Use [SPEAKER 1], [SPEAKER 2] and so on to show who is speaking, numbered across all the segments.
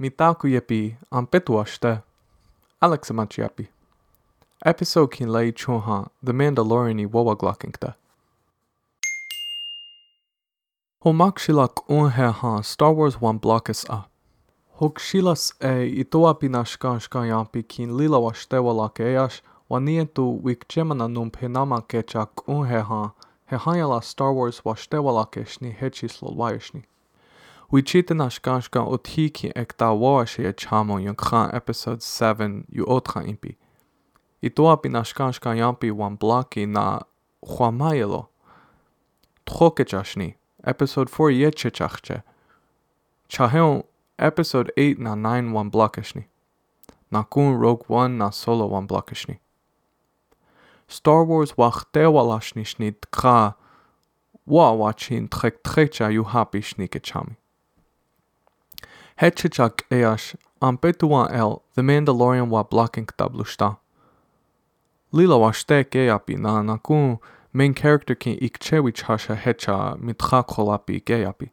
[SPEAKER 1] mitaku Yepi Ampetu petuashte. Alexa Machiapi Episode Kin Lei Chunha The Mandaloriani Wawa Homak shilak Unhe ha Star Wars One Blockus A. Hokshilas E Itoapi Nashkanshkayampi Kin Lila Washtewalakeash Wanientu Wikchemana Num Penama Kechak Unhe He Hehayala Star Wars Washtewalakeshni Hechislo Wayeshni Wichitenashkanshkan othiki ekta washi e chamo yung khan episode 7 yu otra impi. Itoa pinashkanshkan yampi wan blaki na huamayelo. Trokechashni. Episode 4 yechechachche. Chaheon episode 8 na 9 wan. Na kun Rogue One na solo wan blakishni. Star Wars wachtewalashni tkra wa wachin trek trecha yu happy chami. Hetchechak eash ampetuan el The Mandalorian wa blocking tablushta. Lila washte keapi na nakun main character kin ikchewich hasha hecha mitcha kolapi keapi.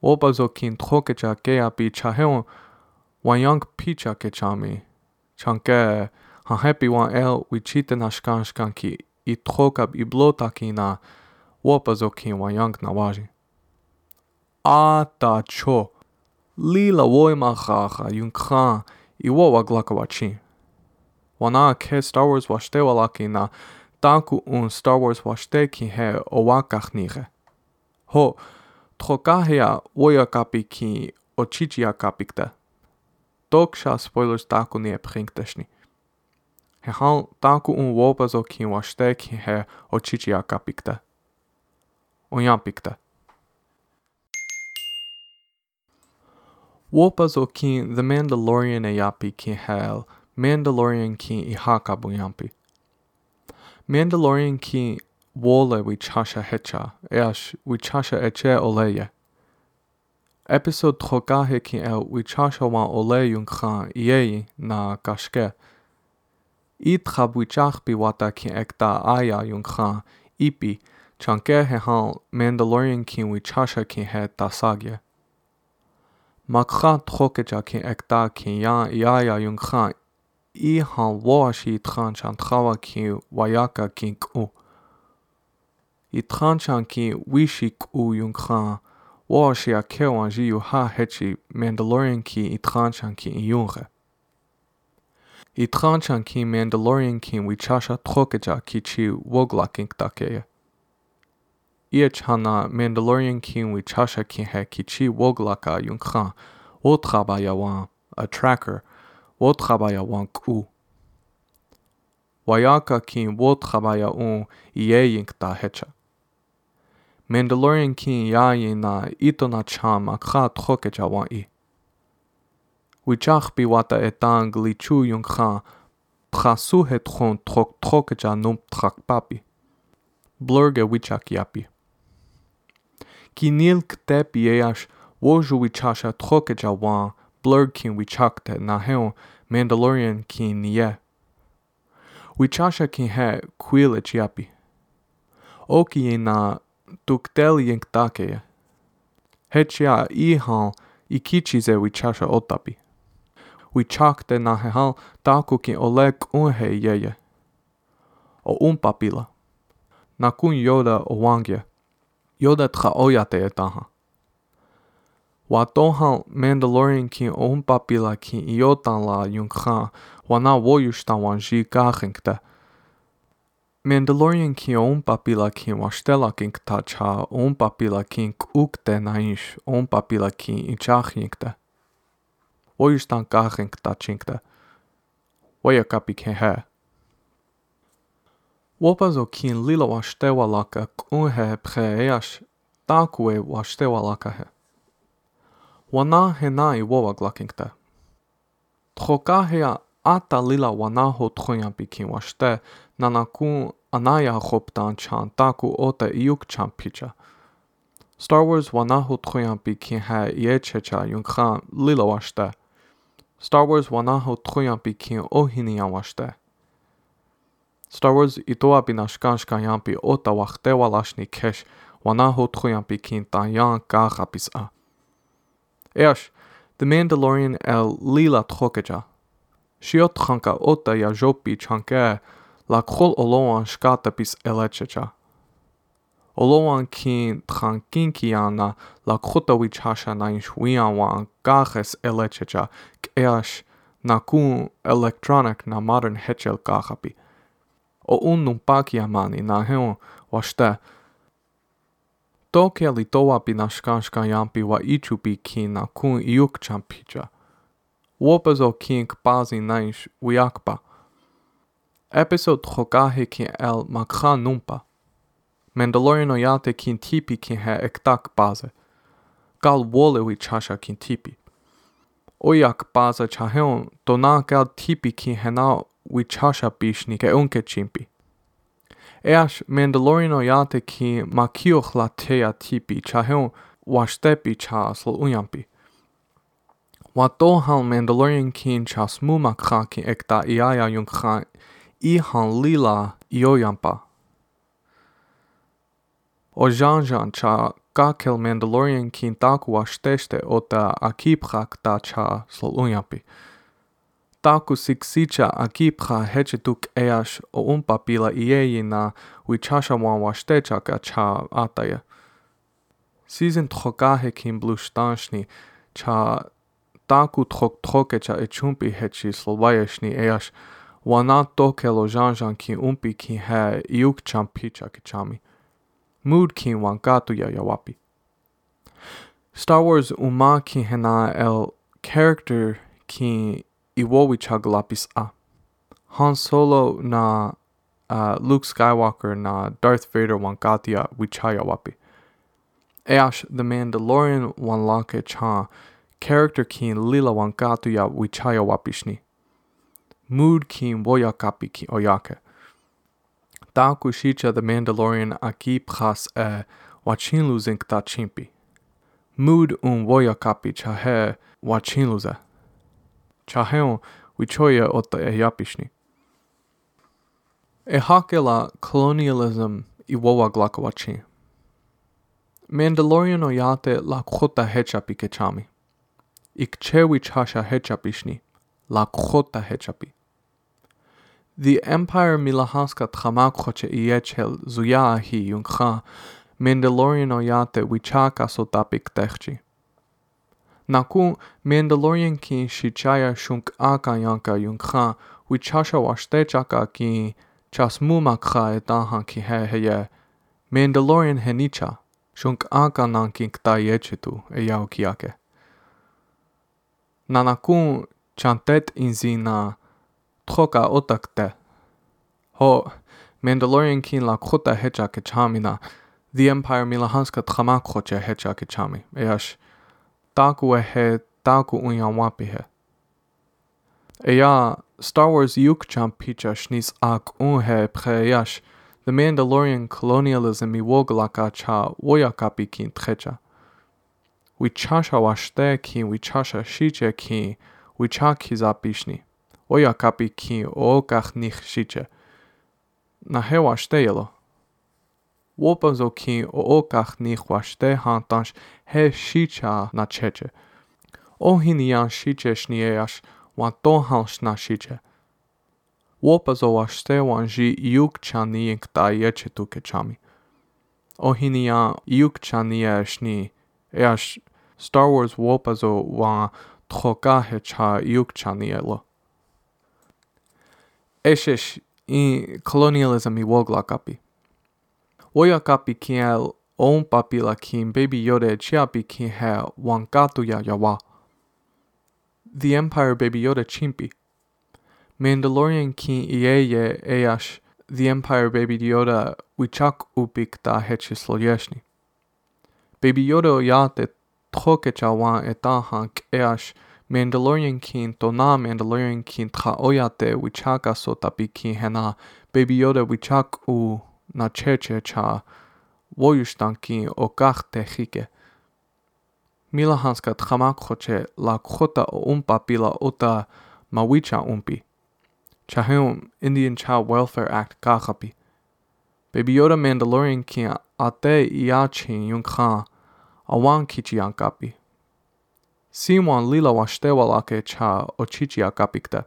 [SPEAKER 1] Wobazo kin trokecha keapi chaheon wanyang picha kechami. Chanke han happy wan el wichite nashkanshkan ki i trokab i blota kina wobazo kin wanyang nawaji. Ata cho. Lila woimachacha yunkha iwo waglakawachi. Wana ke Star Wars washte walaki na taku un Star Wars washte ki he owakachnire. Ho, trokahea woyakapi ki ochichia kapikte. Toksha spoilers taku nie prinkteschni. He hal taku un wopazo ki washte ki he ochichia Wopazo kin The Mandalorian e yapi ki hel, Mandalorian kin i hakabu yampi. Mandalorian kin wole wi chasha hecha, eash wi chasha eche oleye. Episode trokahe kin el wi chasha wan ole yung khan iei na kashke. I trab wi chachpi wata kin ekta aya yung khan ipi, chanke he hal Mandalorian kin wi chasha kin he tasagye. Makha trokeja kin ekta kin ya ya yung kha i han washi tran chan trawa kin wayaka kin ku. I tran chan kin wishi ku yung wo shi a kewan ji yu ha hechi Mandalorian ki i tran chan kin i yungre. I tran chan kin Mandalorian kin wichasha trokeja ki chi wogla kin takeya. Ich hana Mandalorian kin wi chasha kin he ki chi woglaka yung khan wo trabaya wan a tracker wo trabaya wan ku. Wayaka kin wo trabaya un iye yink ta hecha. Mandalorian kin yayi na ito na chama kha trokeja wan i. Wichach bi wata etang li chu yung khan prasu het trok trokeja num trak papi. Blurge wichak yapi. Kinil ktep yeash woju wichasha trokeja wan blurg kin wichakte na heon Mandalorian kin ye. Wichasha kin he kwile chiapi. Oki ye na tuktel yenk take. Hechia i han ikichize wichasha otapi. Wichakte na he hal taku kin oleg unhe yeye. O umpapila. Na kun yoda o wangye. Yoda traoyateetaha. Watohan Mandalorian kin on papila kin iotan la yunkhan wana woyushtan wan ji kahinkta. Mandalorian kin on papila kin wastela kin ktacha papila kin kukte naish on papila kin inchahinkta. Woyushtan kahinkta chinkta. Wopa zo kien lila wa shtewa kunhe pre takue wa. Wana he na i wawa ata lila wana ho troyan pi anaya hoptan chan taku ota te iuk chan picha. Star Wars wana ho troyan pi kien ha ie checha lila wa. Star Wars wana ho troyan pi kien Star Wars itoa pinashkanshkan yampi ota wahtewa lashni kesh wana ho troyan pikin tan yan ka rapis a. Eash, The Mandalorian el lila trokeja. Shiot tranka ota ya jopi chanke la krol oloan shkata pis elechecha. Oloan kin trankinkiana la krota wichasha na inshwian wan gaches elechecha keash na kun electronic na modern hechel kahapi. O un numpakiamani na heon washte Toke li toa pi na shkanshka yampi wa ichupi ki na kun iuk champicha. Wopazo kin kpazi naish wiakpa. Episode trokahe kin el makha numpa. Mandalorian oyate kin tipi kin he ektak baze. Gal wole wi chasha kin tipi. Oyak baza chaheon dona gal tipi kin hena wichasha bísnig e unke chimpi. Eas Mandalorino yate ki makioch la tea tipi chaheon washtapi chasl unyampi. Wa dohan Mandalorian kin chas muma kraki ekta iaya yung khan ihan lila ioyampa. O janjan cha kakel Mandalorian kin taku washteste ota akiprak ta chasl unyampi. takusiksicha akipha hechituk eax o umpa pila ieyina wichaxauan uaxtechak acha ataya. Sizin tjokahe kin blustanshni cha taku trok trokecha echumpi hechi slovajašni eax wana toke ložanžan kin umpi kin he iuk champicha kichami. Mood kin wankatuya ja yawapi. Ja Star Wars uma kin hena el character kin iwowichag lapis a. Han Solo na uh, Luke Skywalker na Darth Vader wan katia wichaya wapi. Eash the Mandalorian wan lake cha character kin lila wan katuya wichaya wapishni. Mood kin woya kapi kin oyake. Taku shicha the Mandalorian aki pras e wachin losing ta chimpi. Mood un woya kapi cha he wachin luze. Chaheon wichoya ota e yapishni. E hakela colonialism i wowa glakawachi. Mandalorian oyate la kota hechapi kechami. Ik chewi chasha hechapishni. La kota hechapi. The Empire milahaska tchamakhoche iechel zuya hi yunkha Mandalorian oyate wichaka sotapik techchi. Naku Mandalorian ki shichaya shunk aka yanka yunkha wi chasha washte chaka ki chasmu makha etaha ki he heye Mandalorian henicha shunk aka nankin kta yechitu e eyao kiake Nanaku chantet inzina troka otakte ho Mandalorian kin la khota hecha ke chamina The Empire milahanska trama khocha hecha ke chami eash takuehe taku unyawapihe. Eya Star Wars Yukcham picha shnis ak unhe preyash, the Mandalorian colonialism i woglaka cha woyakapi kin trecha. We chasha washte kin, we chasha shiche kin, we chakizapishni. Oyakapi kin o kach nich shiche. Na hewa shteyelo. Wobezokin o okahni xwashte hantanx he xicha na cheche. Ohinian xiche xnieax wan tohanx na xiche. Wopazowashte wanji yukchani yenkta yeche tukechami. Ohinian yukchani yeashni eash Star Wars wopazo wan trokahe cha yukchani yelo. Eshesh in colonialism i woglakapi. Woyakapi kiel on papila kin baby Yoda chiapi kin he wankatu ya yawa. The Empire Baby Yoda chimpi. Mandalorian kin ieye eash The Empire Baby Yoda wichak upik ta hechislo yeshni. Baby Yoda oyate troke chawan etahan eash Mandalorian kin tona Mandalorian kin tra oyate wichaka sotapi kin hena Baby Yoda wichak u na cheche cha voyustanki o kahte hike. Milahanska tchamakhoche la khota o umpa pila ota mawicha umpi. Chaheum Indian Child Welfare Act kahapi. Baby Yoda Mandalorian kin ate iachi yung khan awan kichi ankapi. Simon lila washtewalake cha ochichi kapikta.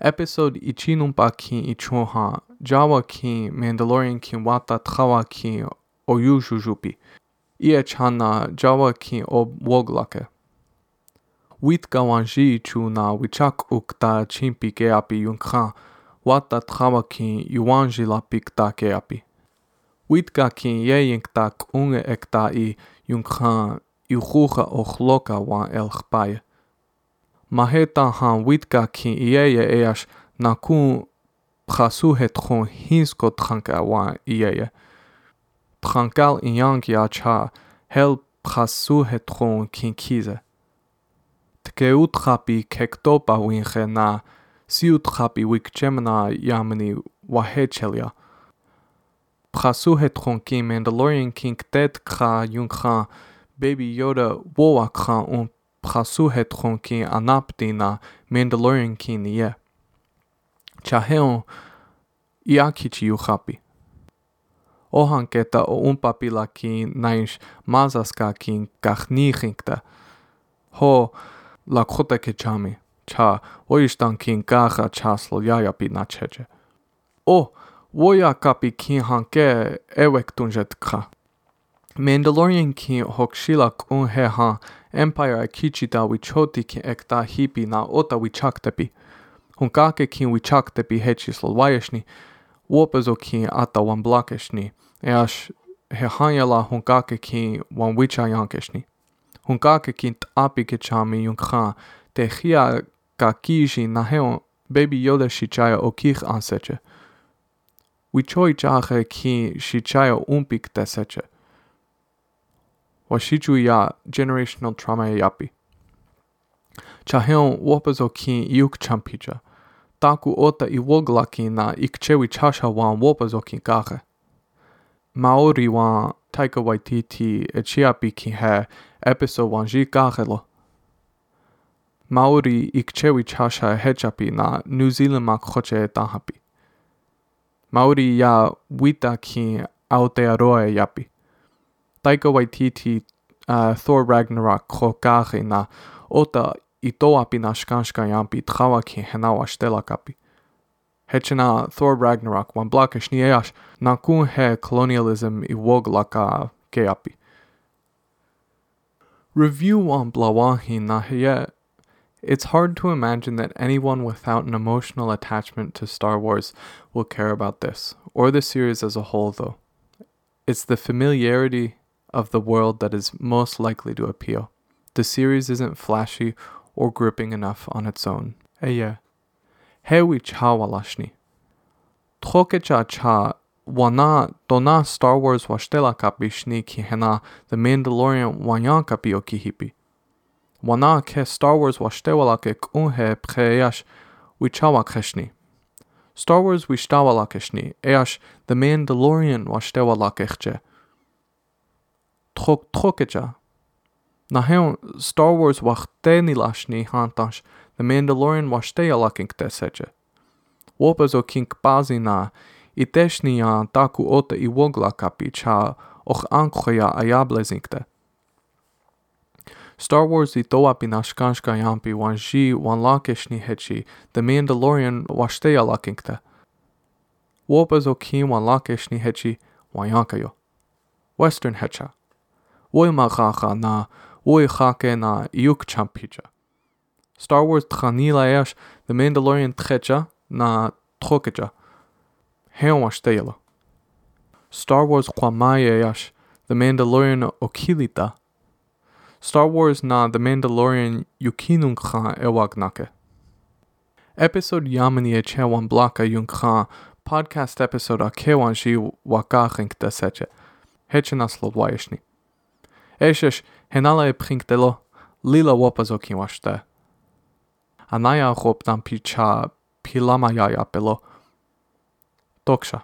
[SPEAKER 1] Episode Ichinumpa kin Ichunha, Jawa kin Mandalorian kin Wata Trawa kin Oyushujupi, Iechana Jawa kin Ob Woglake. Wit gawanji chuna wichak ukta chimpi keapi yunkha, Wata Trawa kin Yuwanjilapi kta keapi. Witka kin yeyinktak unge ekta i yunkha, Iuchucha ochloka wan elchpaye maheta han witka ki ieye eas na ku prasuhetron hinsko tranka wa ieye. Trankal inyang ya cha hel prasuhetron kin kize. Tke utrapi kektopa winche na si utrapi wikchemna yamni wahechelia. Prasuhetron ki Mandalorian kin ktet kra yunkran Baby Yoda Woa kran un փասուհետ խոնքի անապտինա մենդալորիան քինի է չահեոն իակիչի ուխապի օհանկետա ում պապիլակին նայնշ մազասկակին գախնիխինկտա հո լակոտա կեչամի չա ոյշտանքին գախա չասլ յայապի նաչեջե օ ոյա կապի քին հանկե էվեք տունջետ քա մենդալորիան քին հոգշիլակ ուն հեհա Empire akichita wichotiki ekta hipi na ota wichaktepi. Hunkake kin wichaktepi heči slovaješni, uopezo kin ata wan blakešni, e aš hehanjala hunkake kin wan wichajankešni. Hunkake kin tapikečami junkha, te hia kakiži na heon baby Yoda šičaja okih anseče. Wichoičahe kin šičaja umpik teseče. Washichu ya generational trauma yapi. Chaheon wopazo kin yuk champicha. Taku ota i wogla kin na ikchewi chasha wan wopazo kin. Maori wan Taika Waititi e chiapi kin he episode wan ji kakelo. Maori ikchewi chasha hechapi na New Zealand mak khoche tahapi. Maori ya wita kin Aotearoa yapi. Taika Waititi uh, Thor Ragnarok ko na ota henawa Thor Ragnarok wan he colonialism. Review on Blawahi na heye it's hard to imagine that anyone without an emotional attachment to Star Wars will care about this, or the series as a whole, though. It's the familiarity of the world that is most likely to appeal. The series isn't flashy or gripping enough on its own. Eye. Hewi chawalashni. Troke cha cha wana dona Star Wars washtela kapi shni ki hena The Mandalorian wanyan kapi o kihipi. Wana ke Star Wars washtewala ke kunhe preyash wichawa keshni. Star Wars wishtawala keshni, eash The Mandalorian washtewala Trok trokecha. Naheon Star Wars wachteni lashni hantash The Mandalorian washteyala kink teseche. Wopazo kink bazi na iteshni ya taku ota i wogla kapi cha och ankhoya ayablezinkte. Star Wars i toapi na shkanshka yampi wan ji wan lakeshni hechi The Mandalorian washteya lakinkte. Wopazo kin wan lakeshni hechi wan yankayo. Western hecha. Woi magaga na woi hake na yuk champicha. Star Wars tchanila esh The Mandalorian tchecha na trokecha. Heon washteyala. Star Wars kwamaye yash The Mandalorian okilita. Star Wars na The Mandalorian yukinun kha ewagnake. Episode Yamani e chewan blaka yun kha podcast episode a kewan shi wakachink deseche. Hechenas lodwayeshni. ايش هنالا يبخينك دلو ليلا وابازوكي واشتا أنايا غوب دان بيتشا بيلاما يايا بلو توكشا